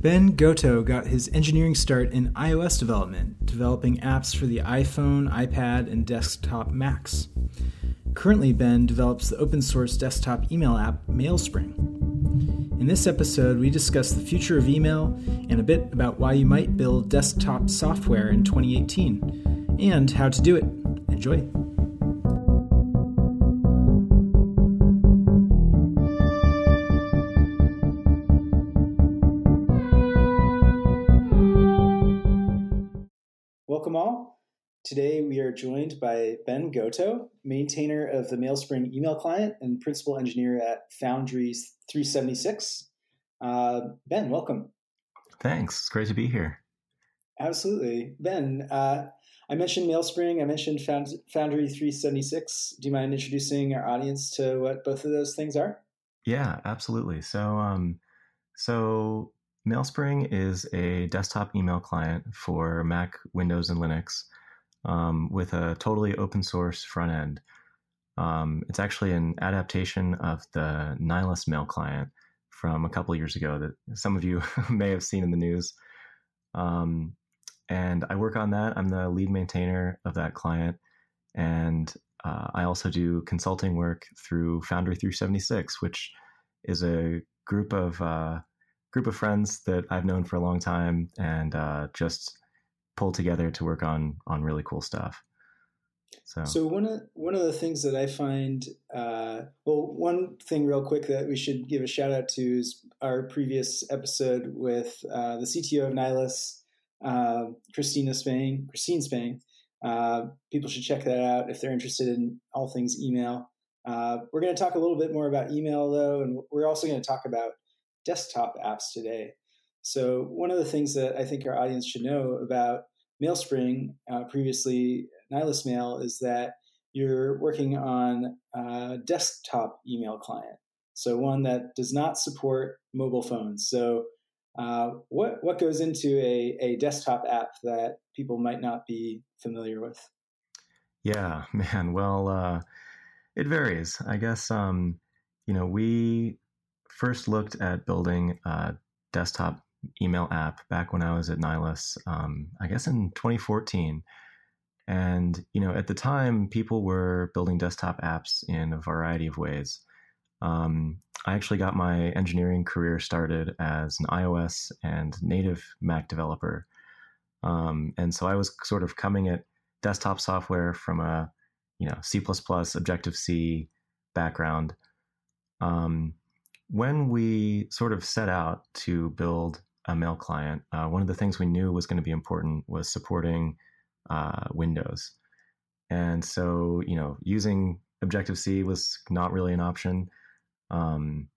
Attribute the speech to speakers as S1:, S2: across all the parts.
S1: Ben Gotow got his engineering start in iOS development, developing apps for the iPhone, iPad, and desktop Macs. Currently, Ben develops the open source desktop email app Mailspring. In this episode, we discuss the future of email and a bit about why you might build desktop software in 2018 and how to do it. Enjoy. Today we are joined by Ben Gotow, maintainer of the Mailspring email client and principal engineer at Foundry 376. Uh, ben, welcome.
S2: Thanks. It's great to be here.
S1: Absolutely. Ben, uh, I mentioned Mailspring, I mentioned Found- Foundry 376. Do you mind introducing our audience to what both of those things are?
S2: Yeah, absolutely. So, um, so Mailspring is a desktop email client for Mac, Windows, and Linux um, with a totally open source front end. Um, it's actually an adaptation of the Nylas mail client from a couple years ago that some of you may have seen in the news. Um, and I work on that. I'm the lead maintainer of that client. And uh, I also do consulting work through Foundry 376, which is a group of uh, group of friends that I've known for a long time and uh, just pulled together to work on on really cool stuff.
S1: So, so one of one of the things that I find, uh, well, one thing real quick that we should give a shout out to is our previous episode with uh, the CTO of Nylas, uh, Christina Spang, Christine Spang. Uh, people should check that out if they're interested in all things email. Uh, we're going to talk a little bit more about email though, and we're also going to talk about desktop apps today. So one of the things that I think our audience should know about MailSpring, uh, previously Nylas Mail, is that you're working on a desktop email client. So one that does not support mobile phones. So uh, what what goes into a, a desktop app that people might not be familiar with?
S2: Yeah, man. Well, uh, it varies. I guess um, you know we first looked at building a desktop email app back when I was at Nylas, um, I guess in 2014. And you know, at the time, people were building desktop apps in a variety of ways. Um, I actually got my engineering career started as an iOS and native Mac developer, um, and so I was sort of coming at desktop software from a you know C++, Objective C background. Um, when we sort of set out to build a mail client, uh, one of the things we knew was going to be important was supporting uh, Windows. And so, you know, using Objective C was not really an option. Um,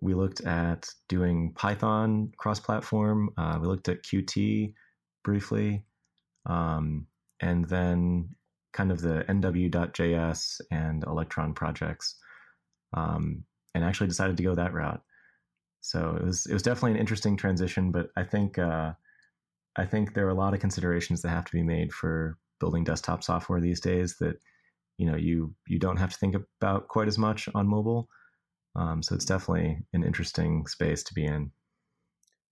S2: we looked at doing Python cross platform. Uh, we looked at Qt briefly. Um, and then kind of the nw.js and Electron projects. Um, and actually decided to go that route. So it was it was definitely an interesting transition, but I think uh, I think there are a lot of considerations that have to be made for building desktop software these days that you know you you don't have to think about quite as much on mobile. Um, so it's definitely an interesting space to be in.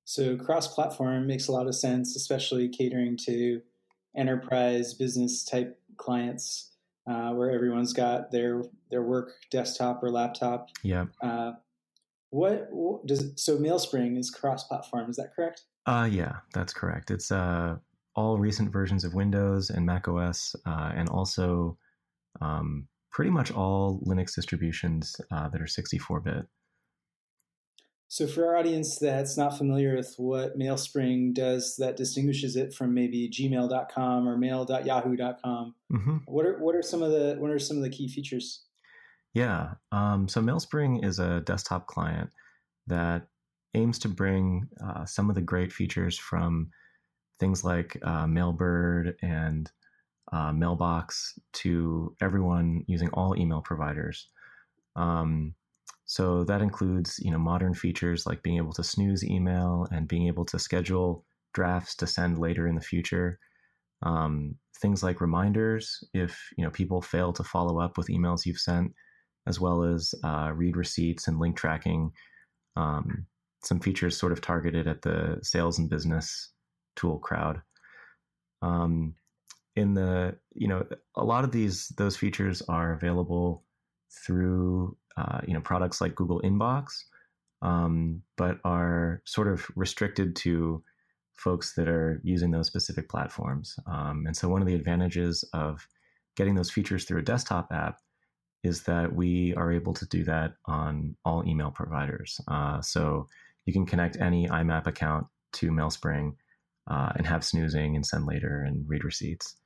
S1: So cross-platform makes a lot of sense, especially catering to enterprise business type clients uh, where everyone's got their their work desktop or laptop.
S2: Yeah.
S1: Uh, what, what, does so MailSpring is cross-platform? Is that correct?
S2: Uh, yeah, that's correct. It's uh, all recent versions of Windows and Mac OS, uh, and also um, pretty much all Linux distributions uh, that are 64-bit.
S1: So, for our audience that's not familiar with what MailSpring does that distinguishes it from maybe Gmail.com or Mail.yahoo.com, mm-hmm. what are what are some of the what are some of the key features?
S2: Yeah, um, so MailSpring is a desktop client that aims to bring uh, some of the great features from things like uh, Mailbird and uh, Mailbox to everyone using all email providers. Um, so that includes, you know, modern features like being able to snooze email and being able to schedule drafts to send later in the future. Um, things like reminders if you know people fail to follow up with emails you've sent, as well as uh, read receipts and link tracking. Um, some features sort of targeted at the sales and business tool crowd. Um, in the you know a lot of these those features are available through uh, you know products like Google Inbox, um, but are sort of restricted to folks that are using those specific platforms. Um, and so one of the advantages of getting those features through a desktop app is that we are able to do that on all email providers. Uh, so you can connect any IMAP account to MailSpring uh, and have snoozing and send later and read receipts.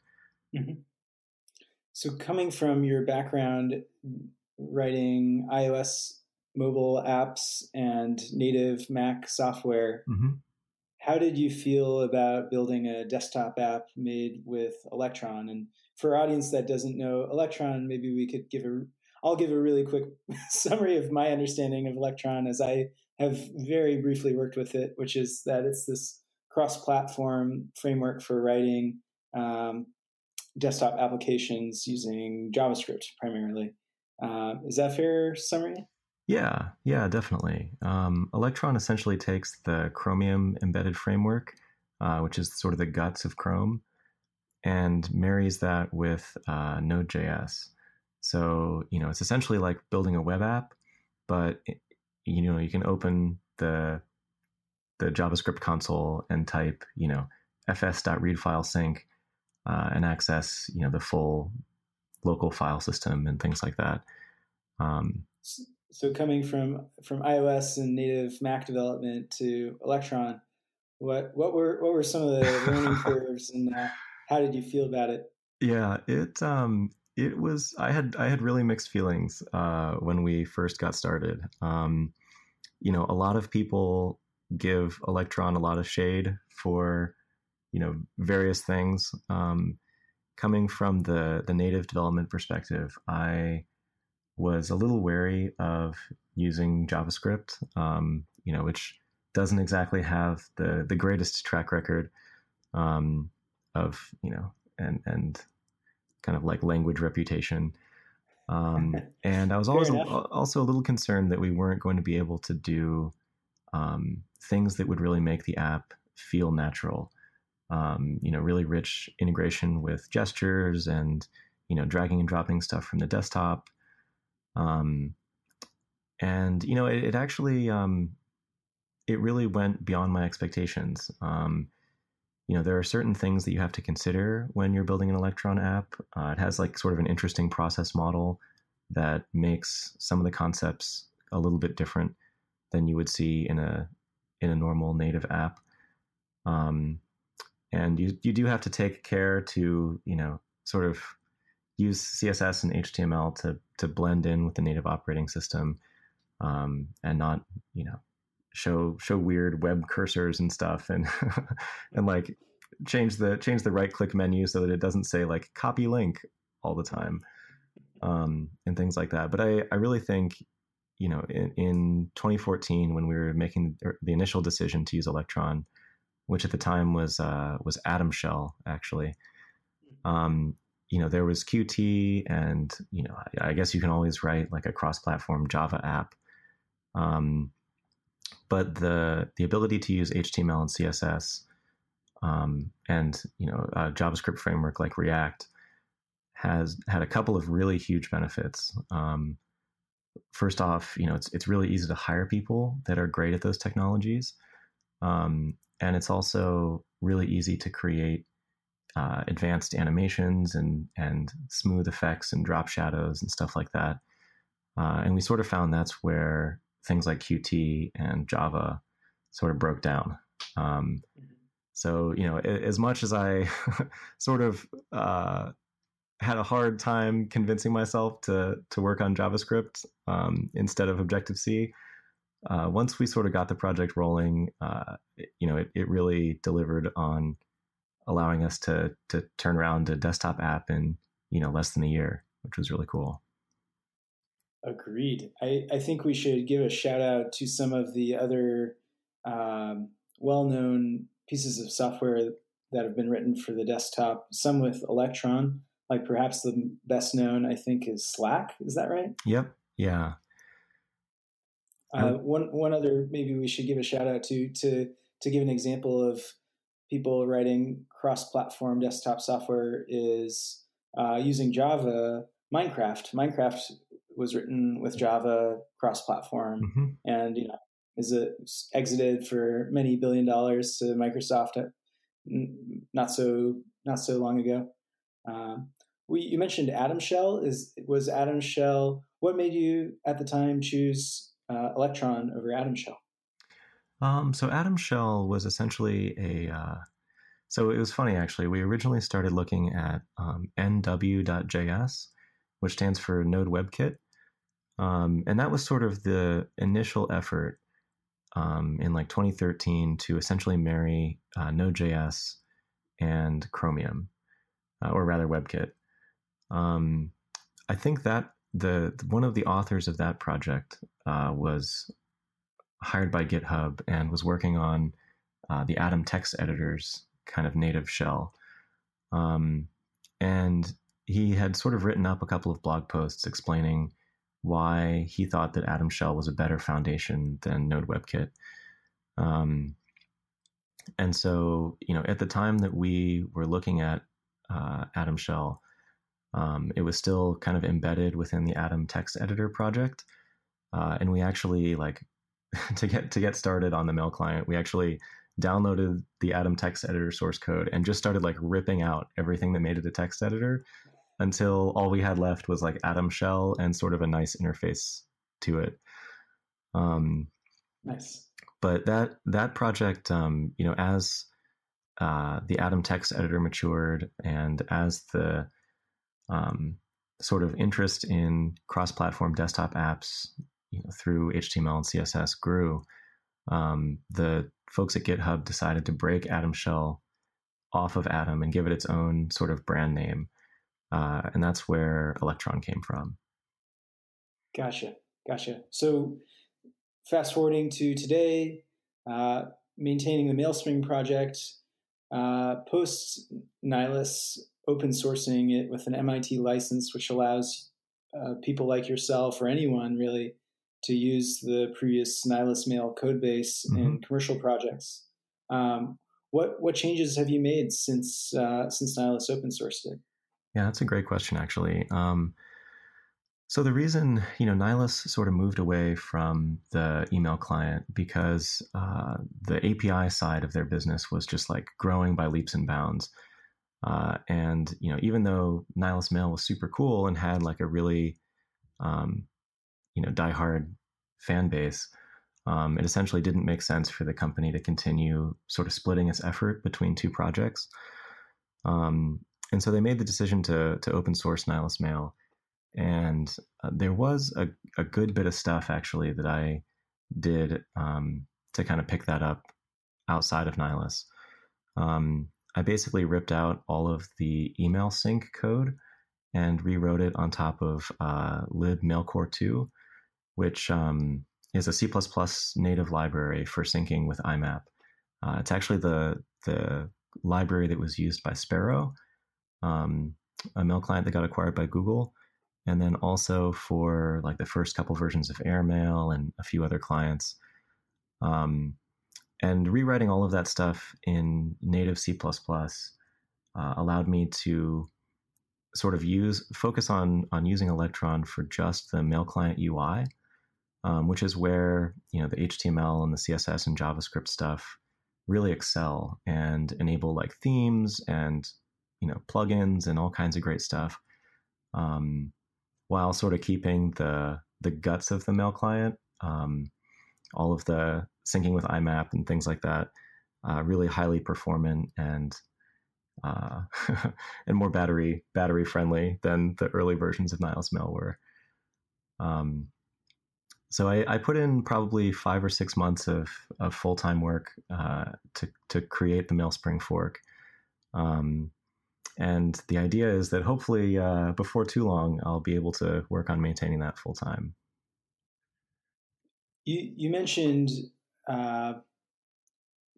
S2: Mm-hmm.
S1: So, coming from your background writing iOS mobile apps and native Mac software, mm-hmm. how did you feel about building a desktop app made with Electron? And for audience that doesn't know Electron, maybe we could give a I'll give a really quick summary of my understanding of Electron as I have very briefly worked with it, which is that it's this cross-platform framework for writing um, desktop applications using JavaScript primarily. Uh, is that fair summary?
S2: Yeah, yeah, definitely. Um, Electron essentially takes the Chromium embedded framework, uh, which is sort of the guts of Chrome, and marries that with uh, Node.js. So, you know, it's essentially like building a web app, but you know, you can open the the JavaScript console and type, you know, fs.readFileSync uh, and access, you know, the full local file system and things like that. Um,
S1: so coming from from iOS and native Mac development to Electron, what what were what were some of the learning curves and uh, how did you feel about it?
S2: Yeah, it um, it was I had I had really mixed feelings uh, when we first got started. Um, you know, a lot of people give Electron a lot of shade for you know various things. Um, coming from the the native development perspective, I was a little wary of using JavaScript. Um, you know, which doesn't exactly have the the greatest track record um, of you know and and kind of like language reputation. Um, and I was always also a little concerned that we weren't going to be able to do um, things that would really make the app feel natural. Um, you know, really rich integration with gestures and you know dragging and dropping stuff from the desktop. Um, and you know, it, it actually um, it really went beyond my expectations. Um, you know there are certain things that you have to consider when you're building an electron app. Uh, it has like sort of an interesting process model that makes some of the concepts a little bit different than you would see in a in a normal native app. Um, and you you do have to take care to you know sort of use css and html to to blend in with the native operating system um, and not you know show show weird web cursors and stuff and and like change the change the right click menu so that it doesn't say like copy link all the time um, and things like that. But i i really think you know in, in 2014 when we were making the initial decision to use electron which at the time was uh, was atom shell actually um, you know there was qt and you know I, I, guess you can always write like a cross-platform java app um, but the the ability to use HTML and CSS um, and you know a JavaScript framework like React has had a couple of really huge benefits. Um, first off, you know it's it's really easy to hire people that are great at those technologies, um, and it's also really easy to create uh, advanced animations and and smooth effects and drop shadows and stuff like that. Uh, and we sort of found that's where things like Qt and Java sort of broke down. Um, so, you know, as much as I sort of uh, had a hard time convincing myself to to work on JavaScript um, instead of Objective C, uh, once we sort of got the project rolling, uh, you know, it, it really delivered on allowing us to to turn around a desktop app in you know less than a year, which was really cool.
S1: Agreed. I, I think we should give a shout out to some of the other um, well known pieces of software that have been written for the desktop, some with Electron. Like perhaps the best known, I think, is Slack. Is that right?
S2: Yep. Yeah.
S1: Uh, one one other maybe we should give a shout out to to to give an example of people writing cross-platform desktop software is uh, using Java. Minecraft. Minecraft was written with Java cross-platform, mm-hmm. and you know is it exited for many billion dollars to Microsoft uh, not so not so long ago. Um, we, you mentioned Atom Shell. Is was Atom Shell? What made you at the time choose uh, Electron over Atom Shell?
S2: Um, so Atom Shell was essentially a. Uh, so it was funny actually. We originally started looking at um, NW.js, which stands for Node WebKit, um, and that was sort of the initial effort um, in like 2013 to essentially marry uh, Node.js and Chromium, uh, or rather WebKit. Um, I think that the one of the authors of that project uh, was hired by GitHub and was working on uh, the Atom text editor's kind of native shell. Um, and he had sort of written up a couple of blog posts explaining why he thought that Atom Shell was a better foundation than Node WebKit. Um, and so, you know, at the time that we were looking at uh, Atom Shell, um, it was still kind of embedded within the Atom text editor project, uh, and we actually like to get to get started on the mail client. We actually downloaded the Atom text editor source code and just started like ripping out everything that made it a text editor until all we had left was like Atom Shell and sort of a nice interface to it.
S1: Um, nice.
S2: But that that project, um, you know, as uh, the Atom text editor matured and as the um, sort of interest in cross-platform desktop apps you know, through HTML and CSS grew, um, the folks at GitHub decided to break Atom Shell off of Atom and give it its own sort of brand name, uh, and that's where Electron came from.
S1: Gotcha, gotcha. So, fast forwarding to today, uh, maintaining the MailSpring project, uh, post Nylas open sourcing it with an MIT license, which allows uh, people like yourself or anyone really to use the previous Nylas Mail code base mm-hmm. in commercial projects. Um, what what changes have you made since uh, since Nylas open sourced it?
S2: Yeah, that's a great question, actually. Um, so the reason you know Nylas sort of moved away from the email client because uh, the API side of their business was just like growing by leaps and bounds. Uh, and you know, even though Nylas Mail was super cool and had like a really, um, you know, diehard fan base, um, it essentially didn't make sense for the company to continue sort of splitting its effort between two projects. Um, and so they made the decision to to open source Nylas Mail. And uh, there was a, a good bit of stuff actually that I did um, to kind of pick that up outside of Nylas. Um, I basically ripped out all of the email sync code and rewrote it on top of uh, libmailcore 2, which um, is a C++ native library for syncing with IMAP. Uh, it's actually the the library that was used by Sparrow, um, a mail client that got acquired by Google, and then also for like the first couple versions of Airmail and a few other clients. Um, and rewriting all of that stuff in native C++ uh, allowed me to sort of use focus on on using Electron for just the mail client UI, um, which is where you know the HTML and the CSS and JavaScript stuff really excel and enable like themes and you know plugins and all kinds of great stuff, um, while sort of keeping the the guts of the mail client, um, all of the syncing with IMAP and things like that, uh, really highly performant and uh, and more battery battery friendly than the early versions of Nylas Mail were. Um, so I, I, put in probably five or six months of, of full time work uh, to to create the MailSpring fork. Um, and the idea is that hopefully uh, before too long, I'll be able to work on maintaining that full time.
S1: You you mentioned uh,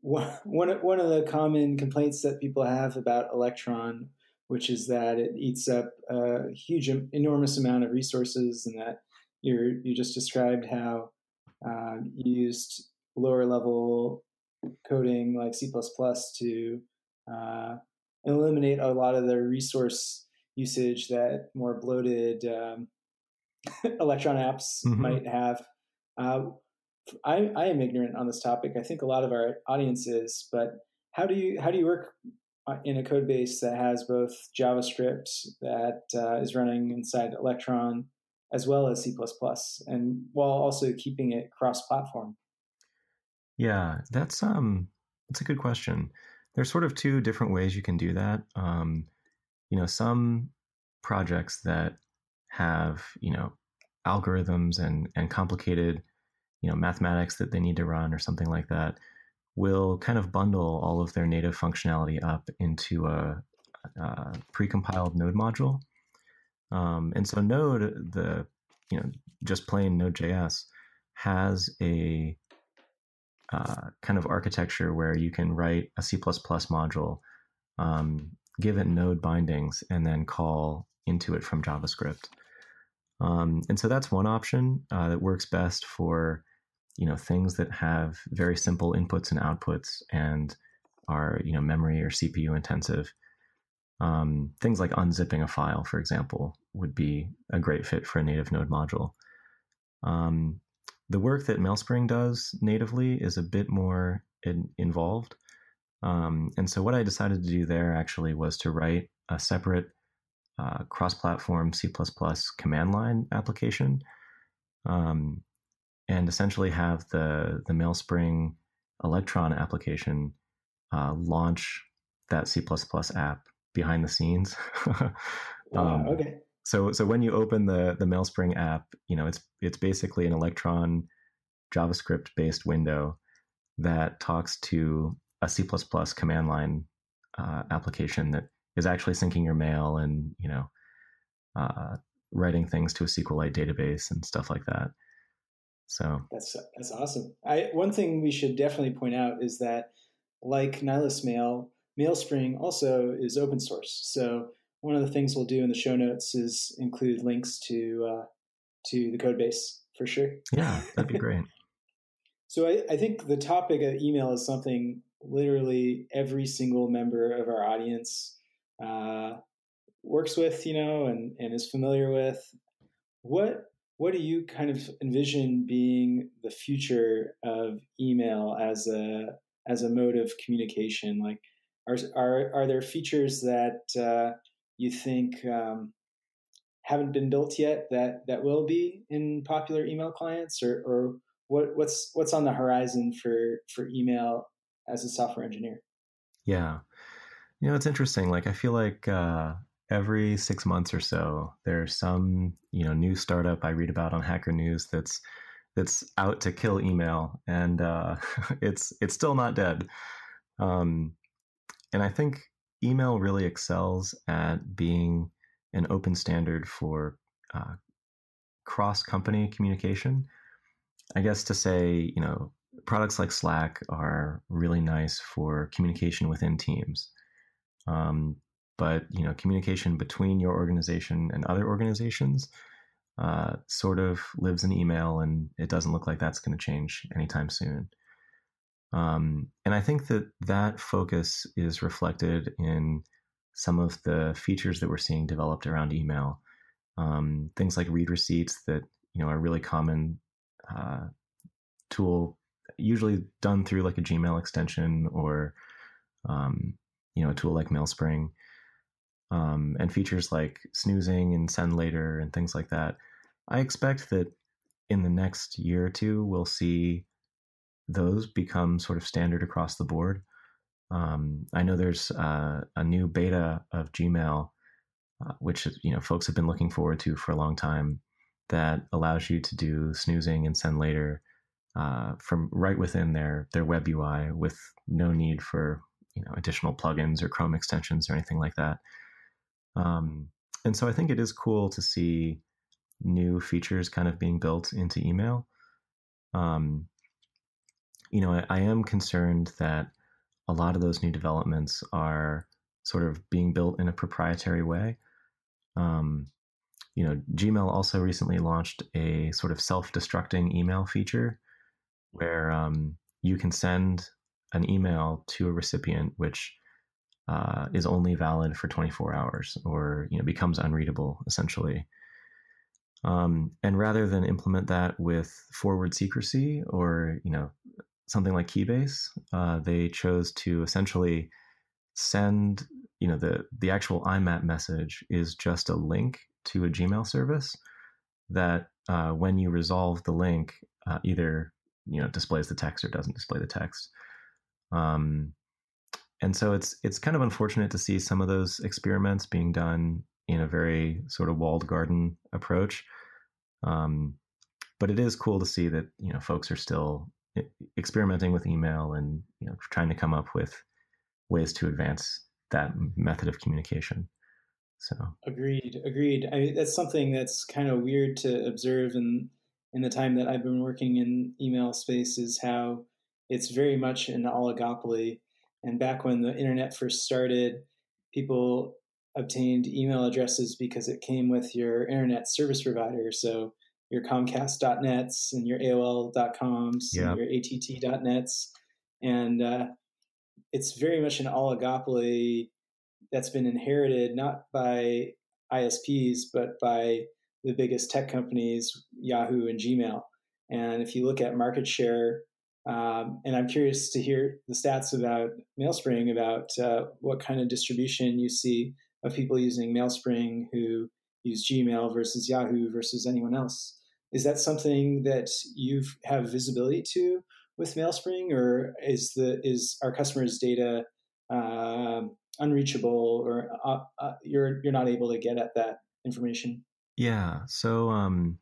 S1: one, one of the common complaints that people have about Electron, which is that it eats up a huge, enormous amount of resources, and that you you just described how you used lower level coding like C++ to uh, eliminate a lot of the resource usage that more bloated um, Electron apps mm-hmm. might have. Uh, I, I am ignorant on this topic. I think a lot of our audience is, but how do you how do you work uh, in a code base that has both JavaScript that uh, is running inside Electron as well as C++, and while also keeping it cross-platform?
S2: Yeah, that's um, that's a good question. There's sort of two different ways you can do that. Um, you know, some projects that have you know algorithms and and complicated you know mathematics that they need to run or something like that will kind of bundle all of their native functionality up into a, a precompiled Node module. Um, and so Node, the you know just plain Node.js, has a uh, kind of architecture where you can write a C++ module, um, give it node bindings, and then call into it from JavaScript. Um, and so that's one option uh, that works best for you know things that have very simple inputs and outputs and are you know memory or CPU intensive. Um, things like unzipping a file, for example, would be a great fit for a native Node module. Um, the work that Mailspring does natively is a bit more in, involved. Um, and so, what I decided to do there actually was to write a separate uh, cross-platform C++ command line application, um, and essentially have the the MailSpring Electron application uh, launch that C++ app behind the scenes.
S1: um, okay.
S2: So so when you open the the MailSpring app, you know it's it's basically an Electron JavaScript based window that talks to a C++ command line uh, application that is actually syncing your mail and you know uh, writing things to a SQLite database and stuff like that. So
S1: that's that's awesome. I one thing we should definitely point out is that like Nylas Mail, MailSpring also is open source. So one of the things we'll do in the show notes is include links to uh, to the code base for sure.
S2: Yeah, that'd be great.
S1: so I, I think the topic of email is something literally every single member of our audience uh, works with, you know, and, and is familiar with. What what do you kind of envision being the future of email as a as a mode of communication? Like, are are are there features that uh, you think um, haven't been built yet that that will be in popular email clients, or or what what's what's on the horizon for for email as a software engineer?
S2: Yeah, you know, it's interesting. Like, I feel like uh, every six months or so, there's some you know new startup I read about on Hacker News that's that's out to kill email, and uh, it's it's still not dead. Um, and I think email really excels at being an open standard for uh, cross company communication. I guess to say, you know, products like Slack are really nice for communication within teams. Um, but you know, communication between your organization and other organizations uh, sort of lives in email, and it doesn't look like that's going to change anytime soon. Um, and I think that that focus is reflected in some of the features that we're seeing developed around email. Um, things like read receipts that you know are really common uh, tool, usually done through like a Gmail extension or um, you know a tool like Mailspring, um, and features like snoozing and send later and things like that. I expect that in the next year or two we'll see those become sort of standard across the board. Um, I know there's uh, a new beta of Gmail, uh, which you know folks have been looking forward to for a long time, that allows you to do snoozing and send later uh, from right within their their web UI with no need for you know additional plugins or Chrome extensions or anything like that. Um, and so I think it is cool to see new features kind of being built into email. Um, you know, I, am concerned that a lot of those new developments are sort of being built in a proprietary way. Um, you know, Gmail also recently launched a sort of self-destructing email feature where um, you can send an email to a recipient which uh, is only valid for 24 hours or you know becomes unreadable essentially um, and rather than implement that with forward secrecy or you know something like keybase uh, they chose to essentially send you know the the actual imap message is just a link to a gmail service that uh, when you resolve the link uh, either you know displays the text or doesn't display the text um, and so it's it's kind of unfortunate to see some of those experiments being done in a very sort of walled garden approach. Um, but it is cool to see that you know folks are still experimenting with email and you know trying to come up with ways to advance that method of communication. So
S1: agreed, agreed. I that's something that's kind of weird to observe in in the time that I've been working in email space is how it's very much an oligopoly and back when the internet first started, people obtained email addresses because it came with your internet service provider. So your Comcast.nets and your AOL.coms yeah. and your ATT.nets. And uh, it's very much an oligopoly that's been inherited not by ISPs, but by the biggest tech companies, Yahoo and Gmail. And if you look at market share um, and I'm curious to hear the stats about MailSpring, about uh, what kind of distribution you see of people using MailSpring who use Gmail versus Yahoo versus anyone else. Is that something that you have visibility to with MailSpring, or is the is our customers' data uh, unreachable, or uh, uh, you're you're not able to get at that information?
S2: Yeah, so um,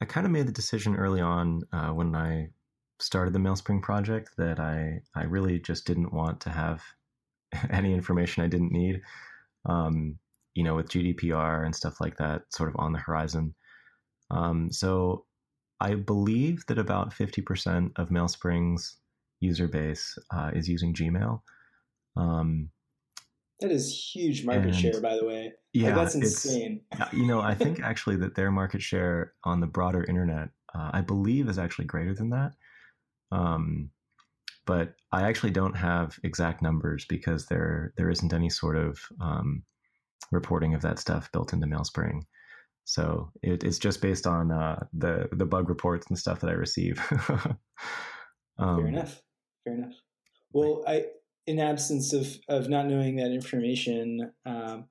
S2: I kind of made the decision early on uh, when I started the MailSpring project that I I really just didn't want to have any information I didn't need. Um, you know, with GDPR and stuff like that, sort of on the horizon. Um, so I believe that about 50% of MailSpring's user base uh, is using Gmail. Um,
S1: that is huge market and, share, by the way. Yeah, like, that's insane.
S2: you know, I think actually that their market share on the broader internet, uh, I believe, is actually greater than that. Um, but I actually don't have exact numbers because there there isn't any sort of um, reporting of that stuff built into MailSpring. So it, it's just based on uh, the the bug reports and stuff that I receive.
S1: um, Fair enough. Fair enough. Well, I in absence of of not knowing that information, um,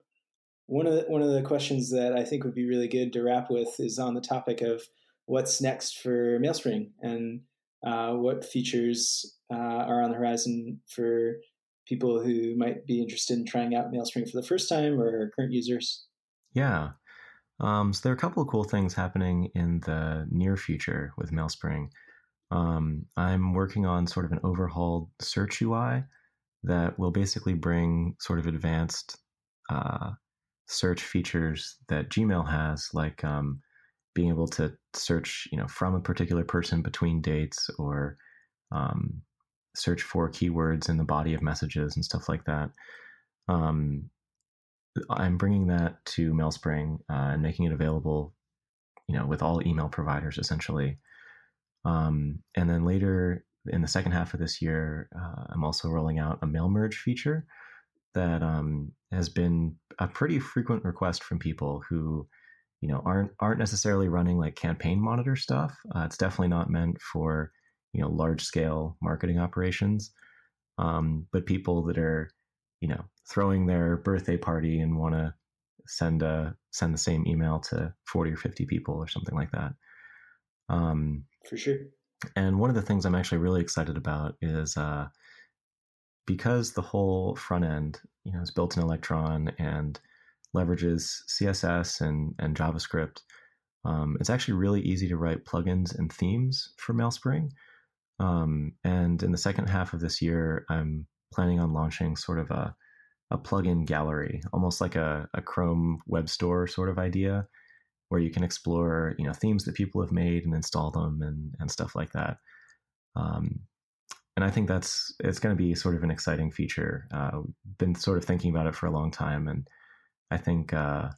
S1: one of the, one of the questions that I think would be really good to wrap with is on the topic of what's next for MailSpring and uh, what features uh, are on the horizon for people who might be interested in trying out MailSpring for the first time or current users?
S2: Yeah. Um, so there are a couple of cool things happening in the near future with MailSpring. Um, I'm working on sort of an overhauled search UI that will basically bring sort of advanced uh, search features that Gmail has, like um, being able to search, you know, from a particular person between dates or um, search for keywords in the body of messages and stuff like that. Um, I'm bringing that to MailSpring uh, and making it available, you know, with all email providers essentially. Um, and then later in the second half of this year, uh, I'm also rolling out a mail merge feature that um, has been a pretty frequent request from people who you know aren't aren't necessarily running like campaign monitor stuff. Uh, it's definitely not meant for you know large scale marketing operations, um, but people that are you know throwing their birthday party and want to send a send the same email to 40 or 50 people or something like that
S1: um, for sure
S2: and one of the things i'm actually really excited about is uh, because the whole front end you know is built in electron and leverages CSS and, and JavaScript. Um, it's actually really easy to write plugins and themes for MailSpring. Um, and in the second half of this year, I'm planning on launching sort of a, a plugin gallery, almost like a, a Chrome web store sort of idea, where you can explore you know themes that people have made and install them and, and stuff like that. Um, and I think that's it's going to be sort of an exciting feature. Uh, we've been sort of thinking about it for a long time, and I think uh,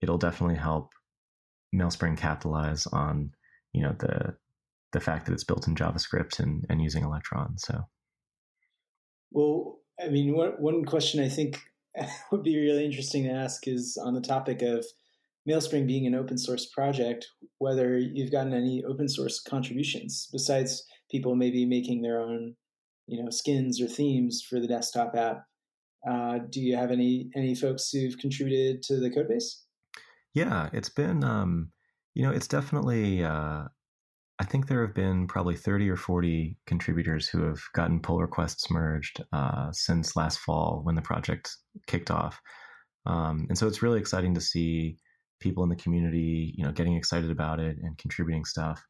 S2: it'll definitely help Mailspring capitalize on you know the the fact that it's built in JavaScript and, and using Electron. So,
S1: well, I mean, one, one question I think would be really interesting to ask is on the topic of MailSpring being an open source project, whether you've gotten any open source contributions besides people maybe making their own, you know, skins or themes for the desktop app. Uh, do you have any any folks who've contributed to the code base?
S2: Yeah, it's been, um, you know, it's definitely. Uh, I think there have been probably thirty or forty contributors who have gotten pull requests merged uh, since last fall when the project kicked off, um, and so it's really exciting to see people in the community, you know, getting excited about it and contributing stuff.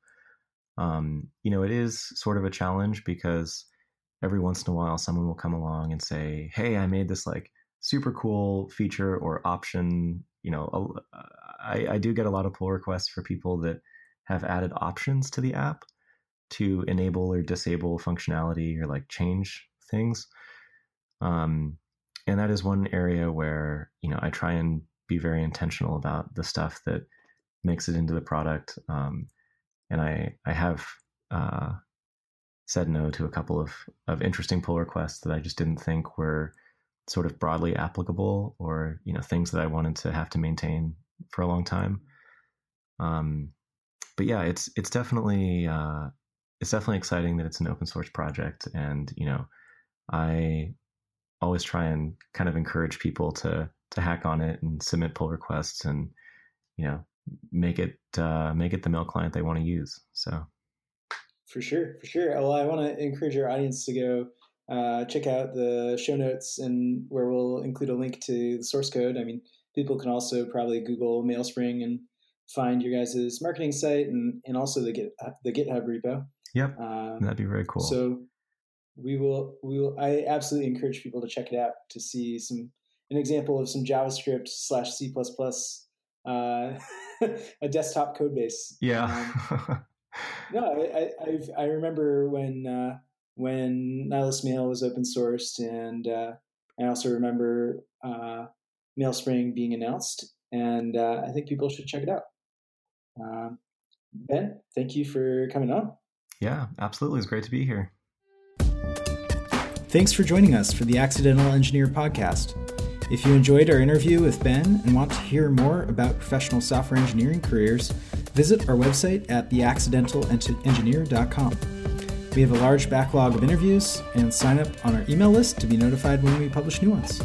S2: Um, you know, it is sort of a challenge because every once in a while someone will come along and say, "Hey, I made this like super cool feature or option." You know, I, I do get a lot of pull requests for people that have added options to the app to enable or disable functionality or like change things. Um, and that is one area where you know I try and be very intentional about the stuff that makes it into the product. Um, and I I have uh, said no to a couple of of interesting pull requests that I just didn't think were sort of broadly applicable or you know things that I wanted to have to maintain for a long time. Um, but yeah, it's it's definitely uh, it's definitely exciting that it's an open source project, and you know, I always try and kind of encourage people to to hack on it and submit pull requests and you know make it uh, make it the mail client they want to use. So
S1: for sure, for sure. Well, I want to encourage our audience to go uh, check out the show notes and where we'll include a link to the source code. I mean, people can also probably Google MailSpring and find your guys' marketing site and, and also the Git the GitHub repo.
S2: Yep, um, that'd be very cool.
S1: So we will we will. I absolutely encourage people to check it out to see some an example of some JavaScript slash C plus plus uh, a desktop code base.
S2: Yeah.
S1: um, no, I, I, I remember when uh, when Nylas Mail was open sourced, and uh, I also remember uh, MailSpring being announced, and uh, I think people should check it out. Um, ben, thank you for coming on.
S2: Yeah, absolutely. It's great to be here.
S1: Thanks for joining us for the Accidental Engineer podcast. If you enjoyed our interview with Ben and want to hear more about professional software engineering careers, visit our website at theaccidentalengineer.com. We have a large backlog of interviews and sign up on our email list to be notified when we publish new ones.